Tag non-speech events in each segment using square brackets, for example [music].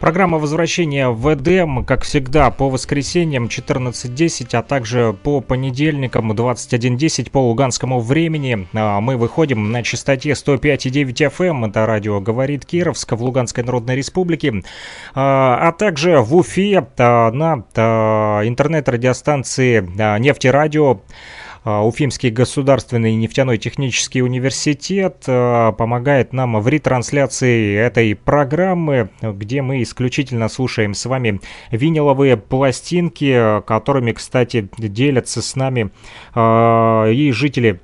Программа возвращения в Эдем, как всегда, по воскресеньям 14.10, а также по понедельникам 21.10 по луганскому времени. А, мы выходим на частоте 105.9 FM, это радио «Говорит Кировск» в Луганской Народной Республике, а, а также в Уфе а, на интернет-радиостанции «Нефтерадио». А, Уфимский государственный нефтяной технический университет а, помогает нам в ретрансляции этой программы, где мы исключительно слушаем с вами виниловые пластинки, которыми, кстати, делятся с нами а, и жители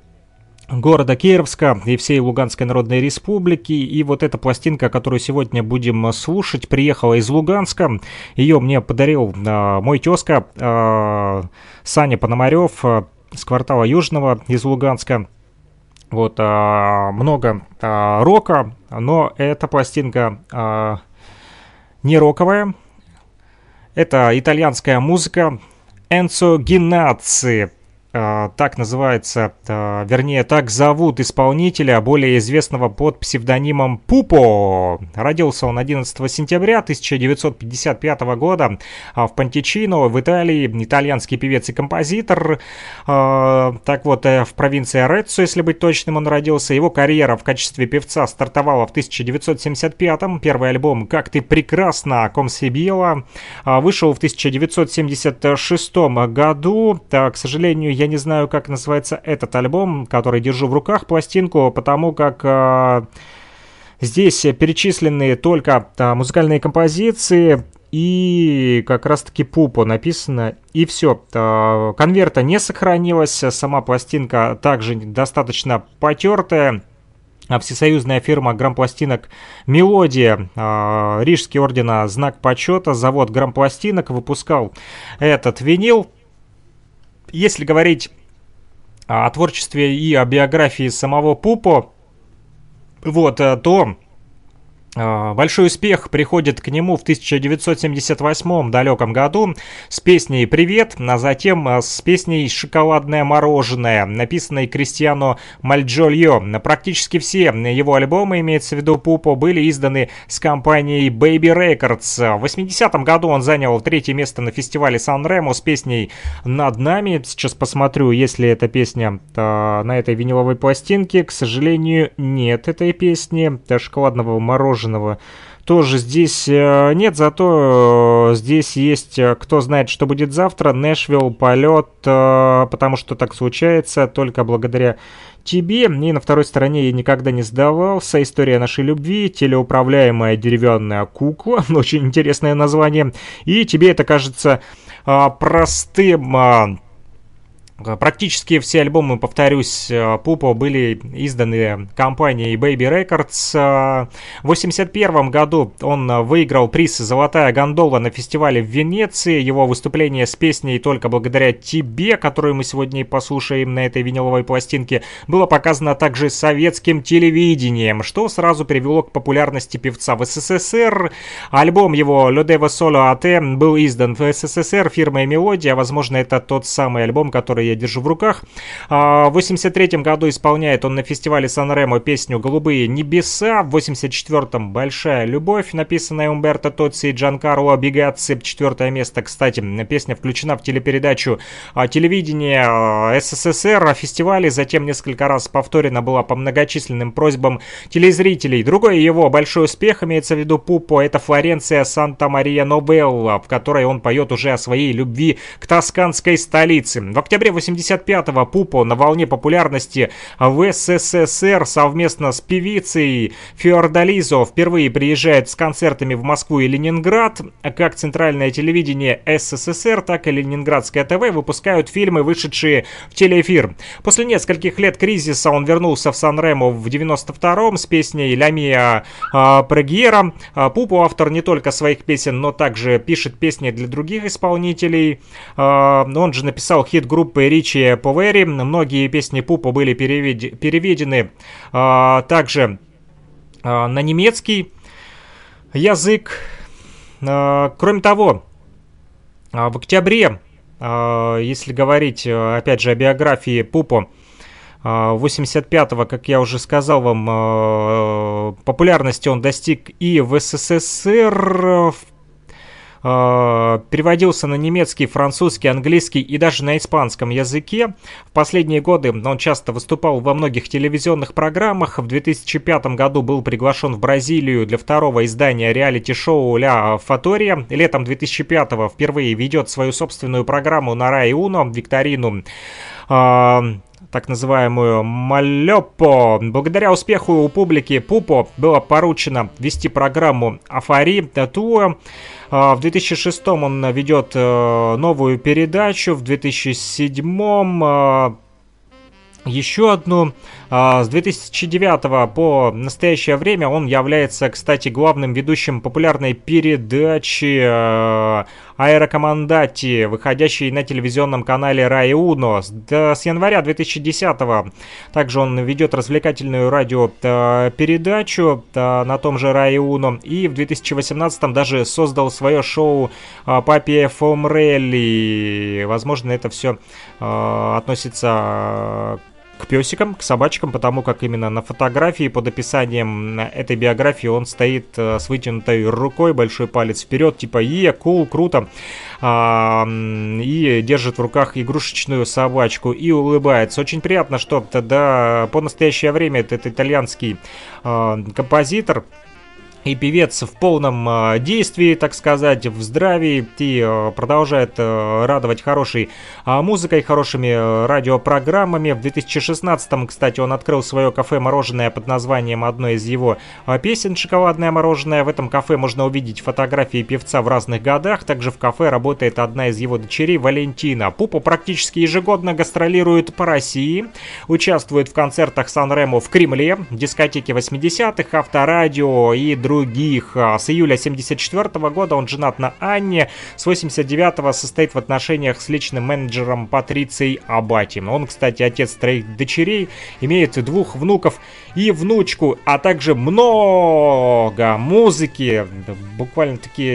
города Кировска и всей Луганской Народной Республики. И вот эта пластинка, которую сегодня будем слушать, приехала из Луганска. Ее мне подарил э, мой тезка э, Саня Пономарев, с квартала Южного из Луганска. Вот, а, много а, рока, но эта пластинка а, не роковая. Это итальянская музыка Энцо Геннаци. А, так называется, а, вернее, так зовут исполнителя, более известного под псевдонимом Пупо. Родился он 11 сентября 1955 года а, в Пантичино, в Италии, итальянский певец и композитор. Так вот, э, в провинции Ореццо, если быть точным, он родился. Его карьера в качестве певца стартовала в 1975-м. Первый альбом «Как ты прекрасна, Комсибила» вышел в 1976 году. К сожалению, я не знаю, как называется этот альбом, который держу в руках, пластинку, потому как... Э, Здесь перечислены только а, музыкальные композиции и как раз-таки пупо написано, и все. А, конверта не сохранилось, сама пластинка также достаточно потертая. А всесоюзная фирма грампластинок «Мелодия», Рижский ордена «Знак почета», завод грампластинок выпускал этот винил если говорить о творчестве и о биографии самого Пупо, вот, э, то большой успех приходит к нему в 1978 далеком году с песней «Привет», а затем а, с песней «Шоколадное мороженое», написанной Кристиано Мальджольо. Практически все его альбомы, имеется в виду Пупо, были изданы с компанией Baby Records. В 80-м году он занял третье место на фестивале Сан-Ремо с песней «Над нами». Сейчас посмотрю, есть ли эта песня на этой виниловой пластинке. К сожалению, нет этой песни «Шоколадного мороженого» мороженого тоже здесь э, нет, зато э, здесь есть э, «Кто знает, что будет завтра», «Нэшвилл», «Полет», потому что так случается только благодаря тебе. И на второй стороне я никогда не сдавался. История нашей любви, телеуправляемая деревянная кукла. [laughs] Очень интересное название. И тебе это кажется простым Практически все альбомы, повторюсь, э, Пупо были изданы компанией Baby Records. В 1981 году он выиграл приз «Золотая гондола» на фестивале в Венеции. Его выступление с песней «Только благодаря тебе», которую мы сегодня послушаем на этой виниловой пластинке, было показано также советским телевидением, что сразу привело к популярности певца в СССР. Альбом его «Le Devo Solo AT» был издан в СССР фирмой «Мелодия». Возможно, это тот самый альбом, который я держу в руках. А, в 83 году исполняет он на фестивале Сан-Ремо песню «Голубые небеса». В 84-м «Большая любовь», написанная Умберто Тоци и Джанкарло Бигаци. Четвертое место, кстати, песня включена в телепередачу а, телевидения а, СССР о фестивале, затем несколько раз повторена была по многочисленным просьбам телезрителей. Другой его большой успех, имеется в виду Пупо, это Флоренция Санта-Мария Новелла, в которой он поет уже о своей любви к тосканской столице. В октябре 85-го Пупо на волне популярности в СССР совместно с певицей Фиордализо впервые приезжает с концертами в Москву и Ленинград. Как центральное телевидение СССР, так и Ленинградское ТВ выпускают фильмы, вышедшие в телеэфир. После нескольких лет кризиса он вернулся в Сан-Ремо в 92-м с песней «Ля Мия Прегьера». Пупо автор не только своих песен, но также пишет песни для других исполнителей. А, он же написал хит группы Ричи Повери. Многие песни Пупа были перевед... переведены а, также а, на немецкий язык. А, кроме того, а, в октябре, а, если говорить опять же о биографии Пупо, 85-го, как я уже сказал вам, популярности он достиг и в СССР, в э, переводился на немецкий, французский, английский и даже на испанском языке. В последние годы он часто выступал во многих телевизионных программах. В 2005 году был приглашен в Бразилию для второго издания реалити-шоу «Ля Фатория». Летом 2005 впервые ведет свою собственную программу на Рай Уно, викторину э, так называемую Малепо. Благодаря успеху у публики Пупо было поручено вести программу Афари Туа. А, в 2006 он ведет э, новую передачу, в 2007 а, еще одну. А, с 2009 по настоящее время он является, кстати, главным ведущим популярной передачи Аэрокомандати, выходящей на телевизионном канале Рай Уно. С, января 2010 также он ведет развлекательную радиопередачу на том же Рай Уно. И в 2018 даже создал свое шоу Папи Фомрелли. Возможно, это все относится к песикам, к собачкам, потому как именно на фотографии под описанием этой биографии он стоит э, с вытянутой рукой, большой палец вперед, типа «Е, кул, круто», а, и держит в руках игрушечную собачку и улыбается. Очень приятно, что тогда по настоящее время этот итальянский а, композитор, и певец в полном э, действии, так сказать, в здравии и э, продолжает э, радовать хорошей музыкой, хорошими радиопрограммами. В 2016-м, кстати, он открыл свое кафе-мороженое под названием одной из его песен «Шоколадное мороженое». В этом кафе можно увидеть фотографии певца в разных годах. Также в кафе работает одна из его дочерей Валентина. Пупа практически ежегодно гастролирует по России, участвует в концертах Сан-Ремо в Кремле, дискотеке 80-х, авторадио и других других. А с июля 74 года он женат на Анне, с 89 состоит в отношениях с личным менеджером Патрицией Абати. Он, кстати, отец троих дочерей, имеет двух внуков и внучку, а также много музыки. Буквально-таки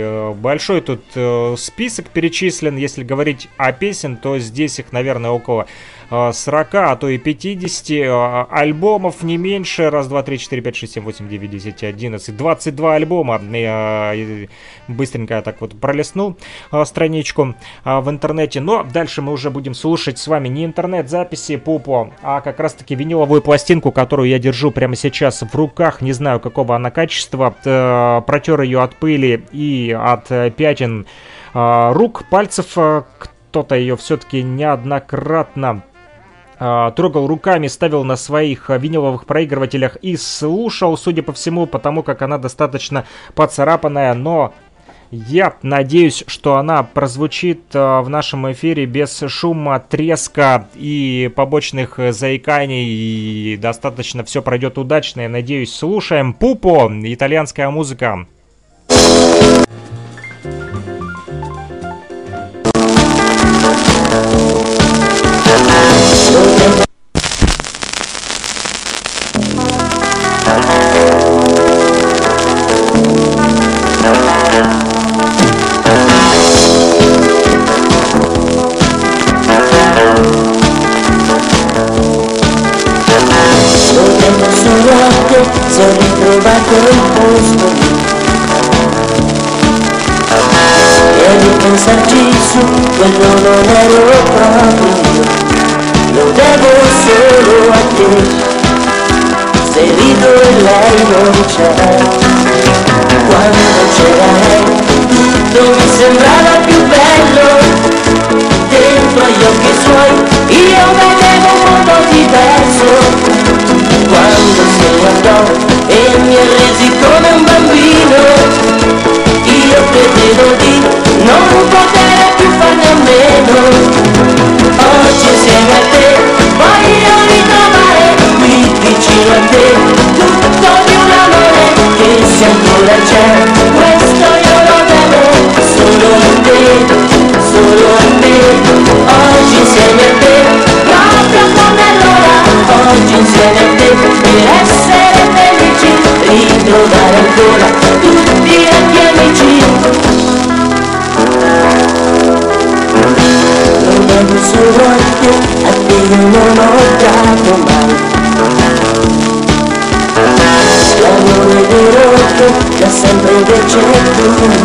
э, большой тут э, список перечислен. Если говорить о песен, то здесь их, наверное, около 40, а то и 50 а, альбомов, не меньше. Раз, два, три, четыре, пять, шесть, семь, восемь, девять, десять, одиннадцать. 22 альбома. Я быстренько так вот пролистнул страничку в интернете. Но дальше мы уже будем слушать с вами не интернет-записи Пупо, а как раз-таки виниловую пластинку, которую я держу прямо сейчас в руках. Не знаю, какого она качества. Протер ее от пыли и от э, пятен рук, пальцев. Кто-то ее все-таки неоднократно трогал руками, ставил на своих а, виниловых проигрывателях и слушал, судя по всему, потому как она достаточно поцарапанная, но Я надеюсь, что она прозвучит э, в нашем эфире без шума, треска и побочных заиканий. И достаточно все пройдет удачно. Я надеюсь, слушаем Пупо, итальянская музыка. quel posto. E di pensarci su, quello non ero proprio io. Lo devo solo a te. Se rido e lei non c'è. Quando c'erai tutto mi sembrava più bello. Dentro agli occhi suoi io vedevo un mondo diverso. Quando sei andato e mi arresi come un bambino. Io credevo di non poter più farne a meno. Oggi insieme a te voglio ritrovare qui vicino a te tutto di un amore che se ancora c'è. Questo io lo devo solo a te, solo a te. Oggi insieme a te, proprio come allora, oggi insieme a te ritrovare ancora tutti e gli amici. Non è un solo occhio a te non ho dato mai. L'amore di rotto da sempre invece tu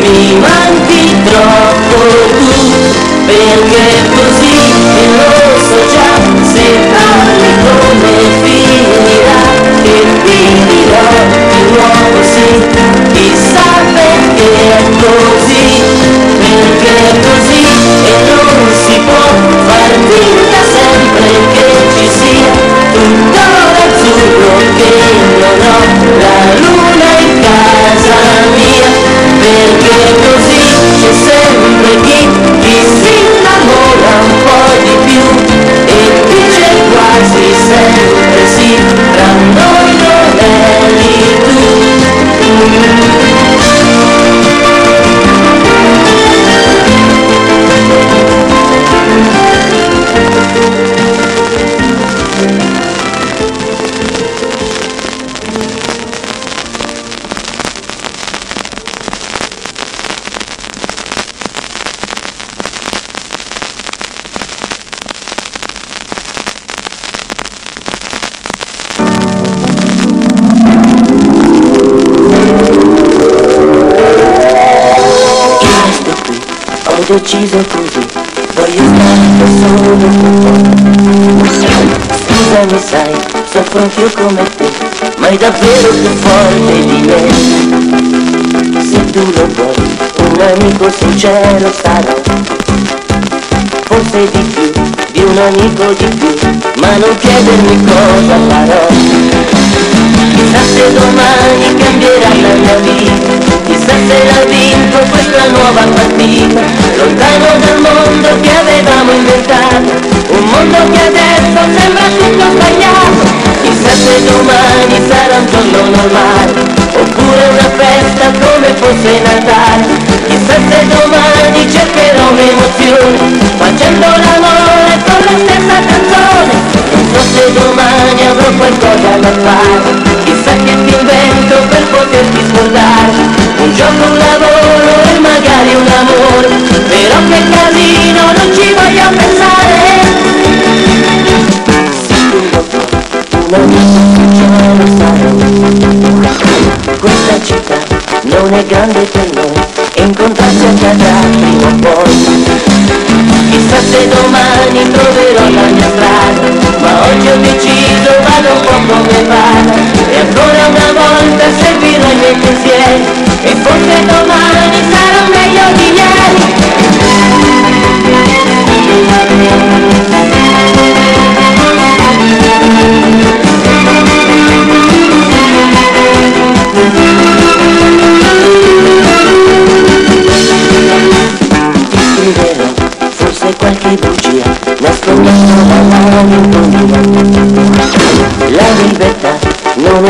mi mantilla. Stare solo. Scusami sai, soffro anch'io come te, ma è davvero più forte di me. Se tu lo vuoi, un amico sincero sarò, forse di più, di un amico di più, ma non chiedermi cosa farò. Chissà se domani cambierà la mia vita, se la vinco questa nuova partita, lontano dal mondo che avevamo inventato, un mondo che adesso sembra tutto sbagliato, chissà se domani sarà un giorno normale, oppure una festa come fosse Natale, chissà se domani cercherò un'emozione, facendo l'amore con la stessa canzone, non so se domani avrò qualcosa da fare, chissà che ti invento per poterti scordare, un gioco, un lavoro e magari un amore, però che casino non ci voglio pensare. Amico sincero sarò. Questa città non è grande per noi, e incontrarci accadrà prima o poi. Chissà se domani troverò la mia strada, ma oggi ho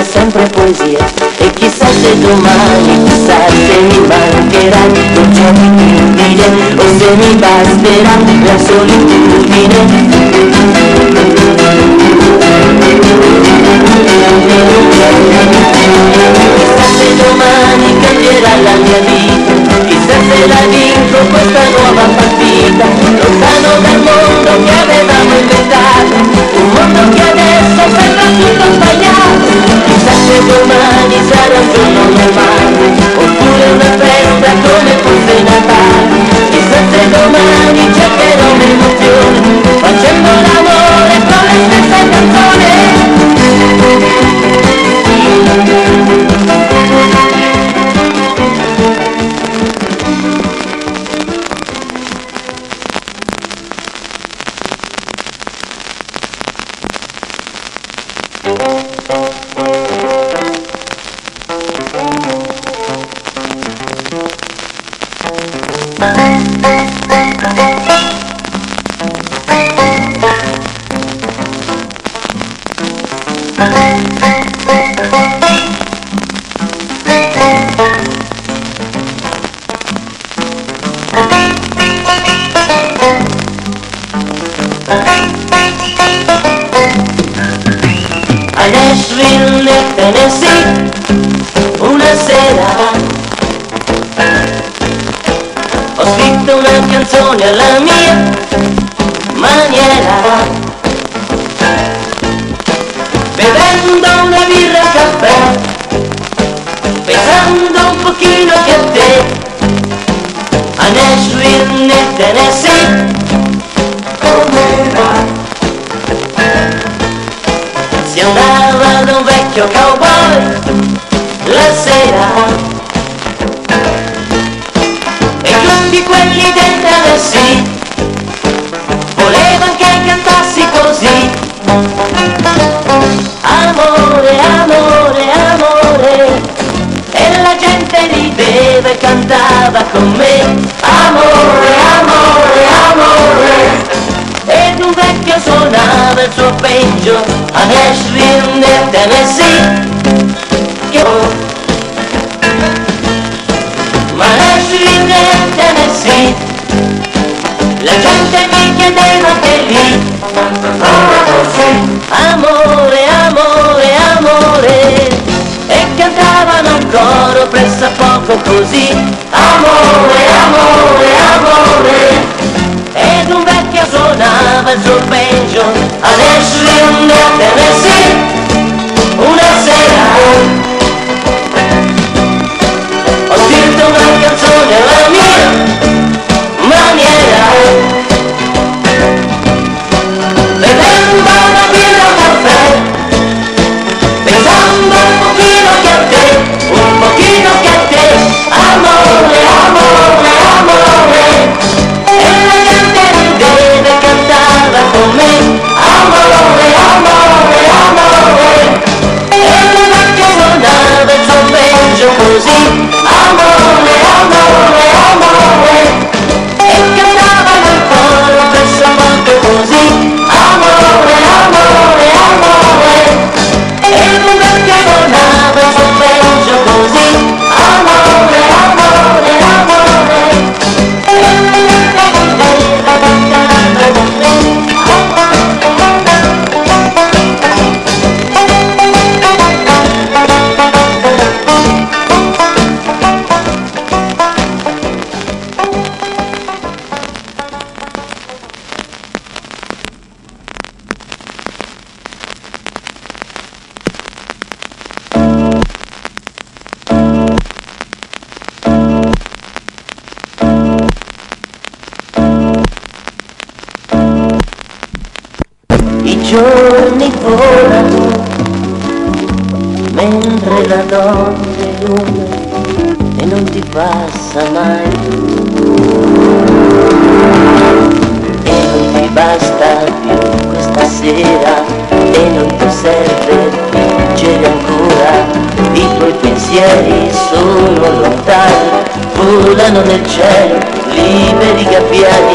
non è sempre poesia e chissà se domani chissà se mi mancherà dolce abitudine o se mi basterà la solitudine chissà se domani cambierà la mia vita chissà se la vinco domani tutti quelli del Tennessee. Volevano che cantassi così. Amore, amore, amore. E la gente rideva e cantava con me. Amore, amore, amore. Ed un vecchio suonava il suo peggio? A Nashville nel Tennessee un coro presso poco così. Amore, amore, amore. Ed un vecchio suonava il suo peggio. A Nashville nel Tennessee una sera. Ho scritto una canzone alla mia maniera pensieri sono lontani, volano nel cielo, liberi gabbiani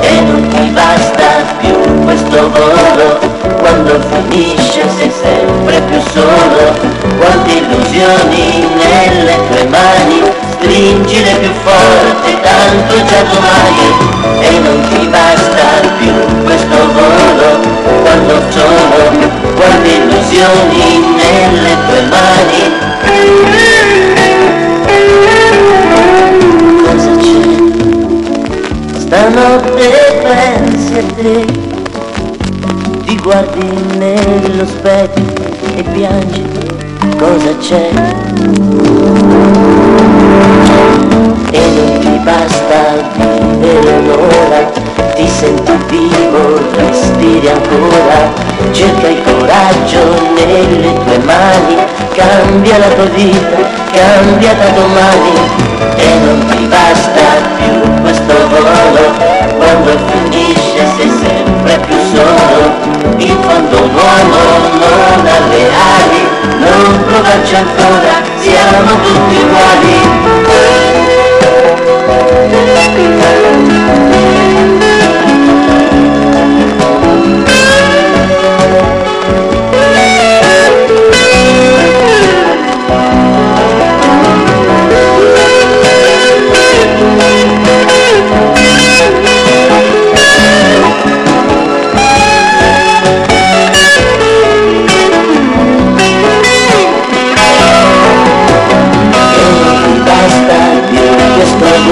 e non ti basta più questo volo. Quando finisce sei sempre più solo quante illusioni nelle tue mani stringile più forte tanto già domani e non ti basta più questo volo. Quando sono quante illusioni nelle tue mani. Cosa c'è? Stanotte pensi a te ti guardi nello specchio e piangi, cosa c'è? E non ti basta vivere un'ora, ti senti vivo, respiri ancora, cerca il coraggio nelle tue mani, cambia la tua vita, cambia da domani, e non ti basta più questo volo, quando finisce sei sempre più solo, in fondo un uomo non ha le ali, non provarci ancora, siamo tutti uguali.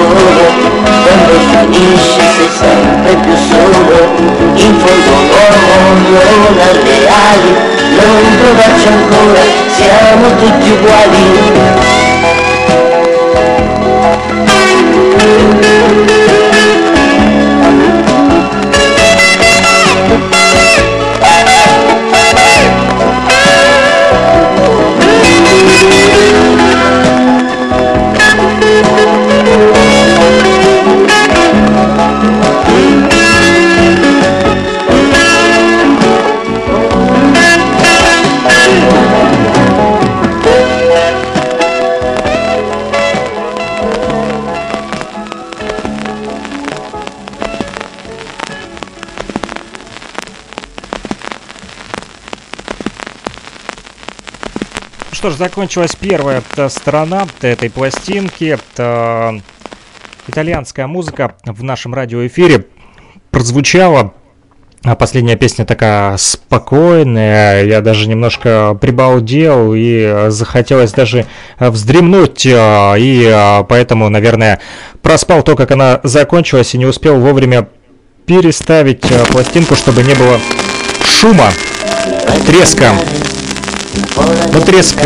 coloro quando finisci sei sempre più solo in fondo l'uomo non ha le ali non provarci ancora siamo tutti uguali. Что ж, закончилась первая сторона этой пластинки. Итальянская музыка в нашем радиоэфире прозвучала. А последняя песня такая спокойная, я даже немножко прибалдел и захотелось даже вздремнуть, и поэтому, наверное, проспал то, как она закончилась и не успел вовремя переставить пластинку, чтобы не было шума, треска. Но треск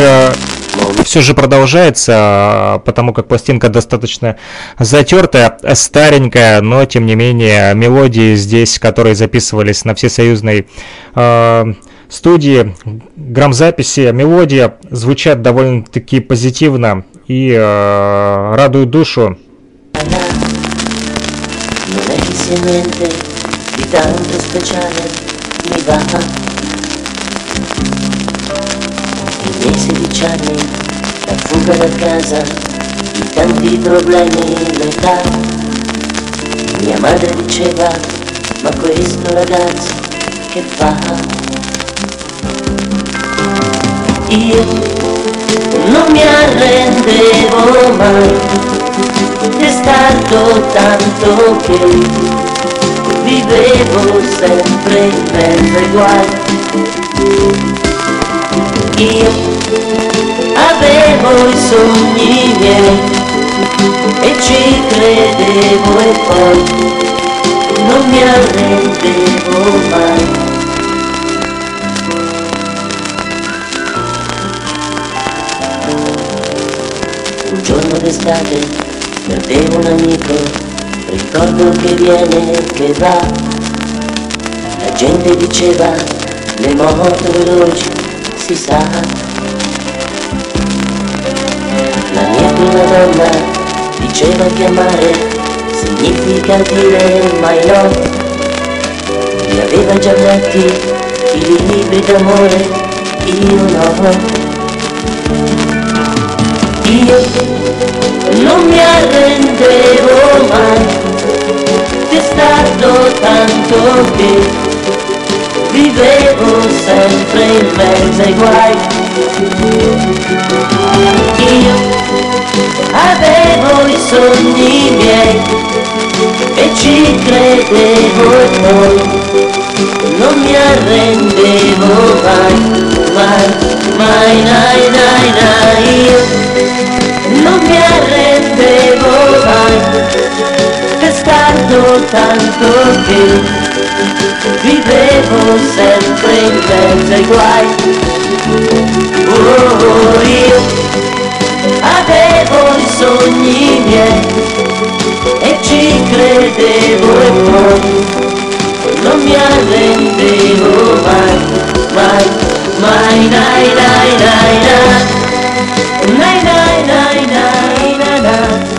все же продолжается, потому как пластинка достаточно затертая, старенькая, но тем не менее мелодии здесь, которые записывались на всесоюзной э, студии, грамзаписи, мелодия звучат довольно-таки позитивно и э, радуют душу. miei 16 anni, la fuga da casa, i tanti problemi, l'età. Mia madre diceva, ma questo ragazzo che fa? Io non mi arrendevo mai, è stato tanto che vivevo sempre in mezzo ai guai io avevo i sogni miei e ci credevo e poi non mi arrendevo mai. Un giorno d'estate perdevo un amico, ricordo che viene e che va. La gente diceva le moto veloci si sa. Mia donna diceva che amare significa dire mai no. Mi aveva già letti i libri d'amore, io no. Io non mi arrendevo mai, c'è stato tanto che vivevo sempre in mezzo ai guai. Sogni miei e ci credevo poi non mi arrendevo mai, mai, mai, mai, mai, mai, non mi arrendevo mai, stato tanto che vivevo sempre in mezzo ai guai. Oh, io avevo i sogni miei e ci credevo e poi non mi arrendevo mai, mai, mai, nai, nai, nai, nai, nai, nai, nai, nai, nai, nai.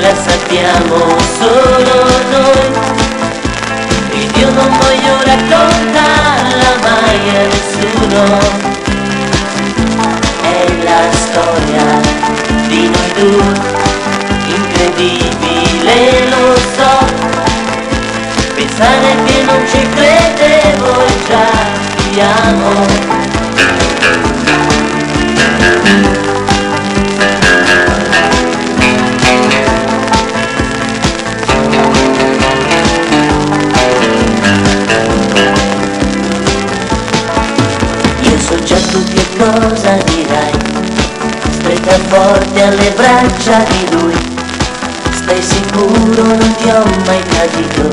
la sappiamo solo noi. Ed io non voglio raccontarla mai a nessuno. È la storia di noi due incredibile lo so pensare che non ci credevo e già viviamo cosa dirai? Stretta forte alle braccia di lui. Stai sicuro non ti ho mai tradito.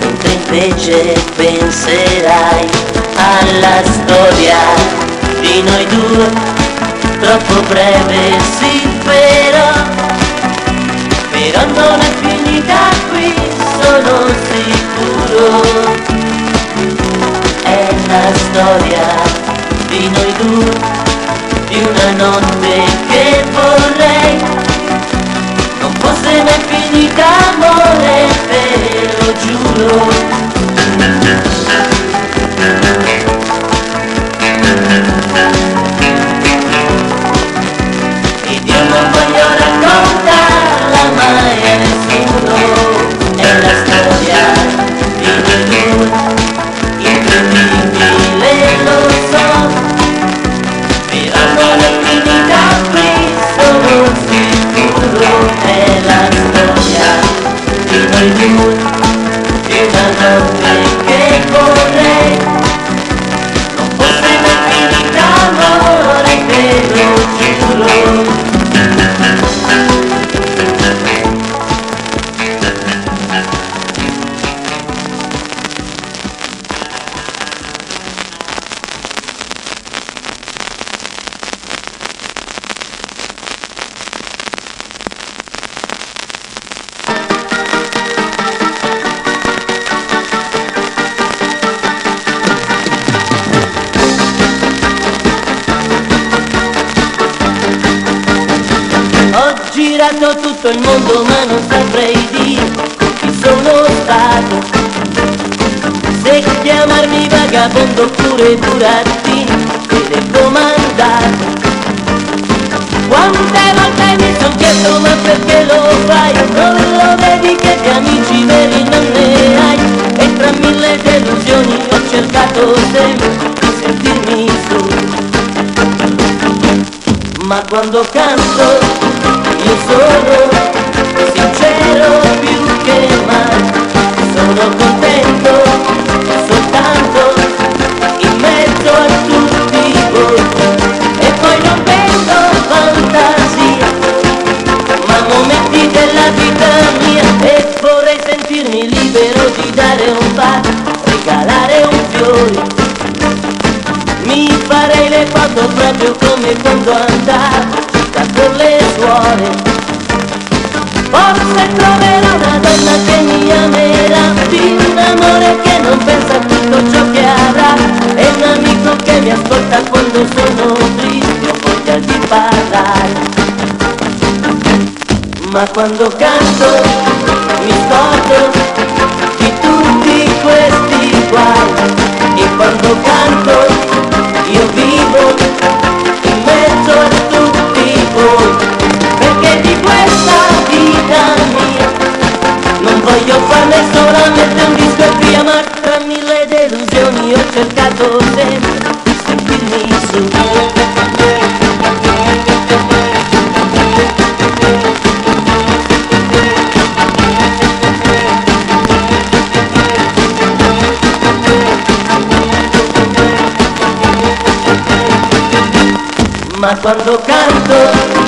Mentre invece penserai alla storia di noi due. Troppo breve sì però Però non è finita qui sono sicuro. È storia di noi due Di una notte che vorrei. Non fosse mai finita amore Ve lo giuro. Ed io non voglio raccontarla mai you. Fiore mi farei le foto proprio come quando andavo città con le suore. Forse troverò una donna che mi amerà Di un amore che non pensa a tutto ciò che avrà. E un amico che mi ascolta quando sono triste Ho voglia di parlare. Ma quando canto mi scordo quando canto io vivo in mezzo a tutti voi. Perché di questa vita mia non voglio farne solamente un disco e via ma tra mille delusioni ho cercato cuando canto.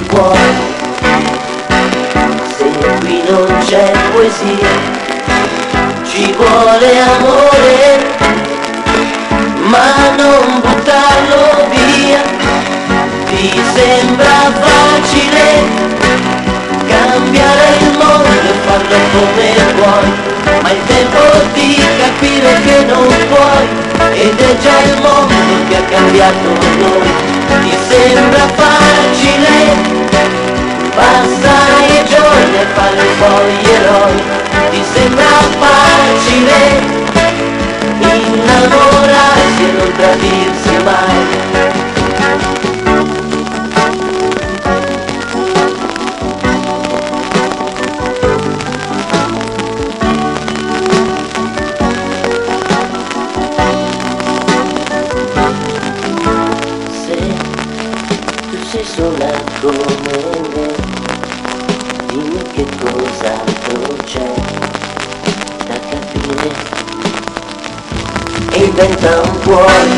Il se qui non c'è poesia, ci vuole amore, ma non buttarlo via. Ti sembra facile cambiare il mondo e farlo come vuoi, ma il tempo di capire che non puoi, ed è già il mondo che ha cambiato noi. Ti sembra facile Passare i giorni e fare poi gli eroi Ti sembra facile Innamorarsi e non tradirsi mai inventa un cuore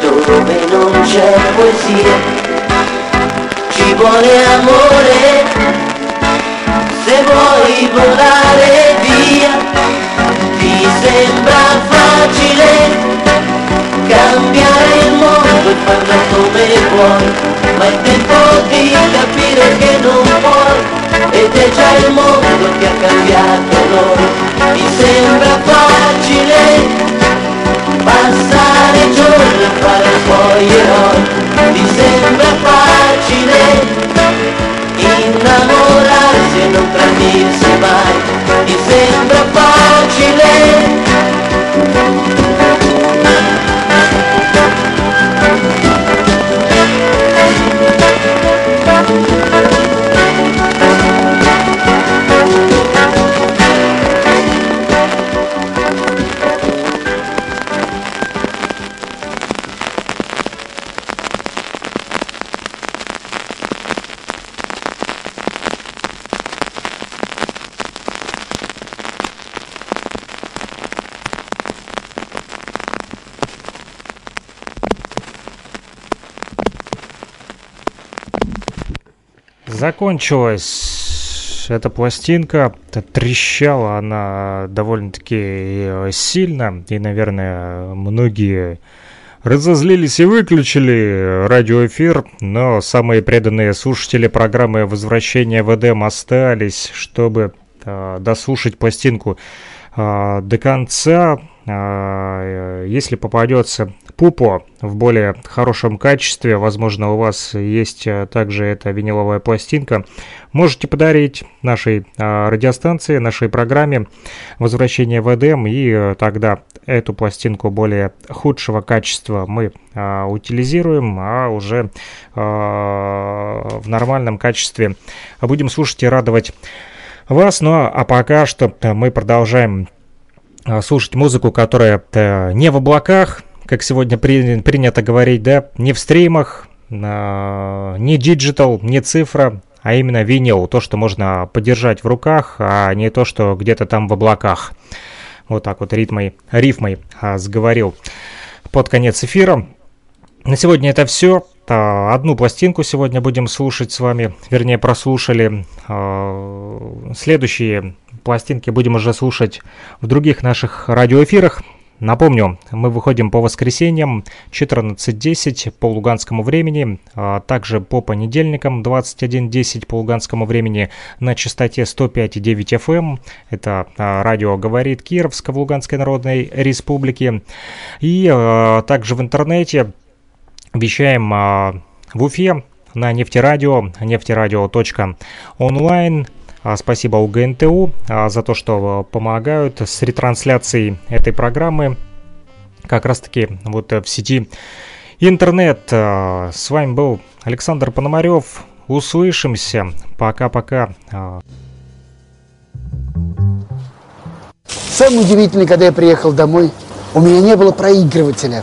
dove non c'è poesia. Ci vuole amore se vuoi volare via Ti sembra facile cambiare il mondo e farlo come vuoi, è tempo di capire che non puoi, ed è già il mondo che ha cambiato noi. Ti sembra facile passare giorni e fare poi eroi, ti sembra facile innamorarsi e non tradirsi mai, ti sembra facile Закончилась эта пластинка, трещала она довольно-таки э, сильно, и, наверное, многие разозлились и выключили радиоэфир, но самые преданные слушатели программы «Возвращение в Эдем» остались, чтобы э, дослушать пластинку э, до конца. Э, Если попадется Пупо в более хорошем качестве, возможно, у вас есть э, также эта виниловая пластинка, можете подарить нашей э, радиостанции, нашей программе «Возвращение в Эдем», и э, тогда эту пластинку более худшего качества мы э, утилизируем, а уже в нормальном качестве будем слушать и радовать вас. Ну а пока что мы продолжаем а, слушать музыку, которая э, не в облаках, как сегодня при- принято говорить, да, не в стримах, а, не digital, не цифра, а именно винил, то, что можно подержать в руках, а не то, что где-то там в облаках. Вот так вот ритмой, рифмой а, сговорил под конец эфира. На сегодня это все. А, одну пластинку сегодня будем слушать с вами, вернее, прослушали. А, следующие пластинки будем уже слушать в других наших радиоэфирах. Напомню, мы выходим по воскресеньям 14.10 по луганскому времени, а также по понедельникам 21.10 по луганскому времени на частоте 105.9 FM. Эм. Это а, радио «Говорит Кировск» в Луганской Народной Республике. И а, также в интернете вещаем а, в Уфе на нефтерадио, нефтерадио.онлайн, а, спасибо УГНТУ а, за то, что помогают с ретрансляцией этой программы как раз-таки вот в сети интернет. С вами был Александр Пономарев. Услышимся. Пока-пока. Самое удивительное, когда я приехал домой, у меня не было проигрывателя.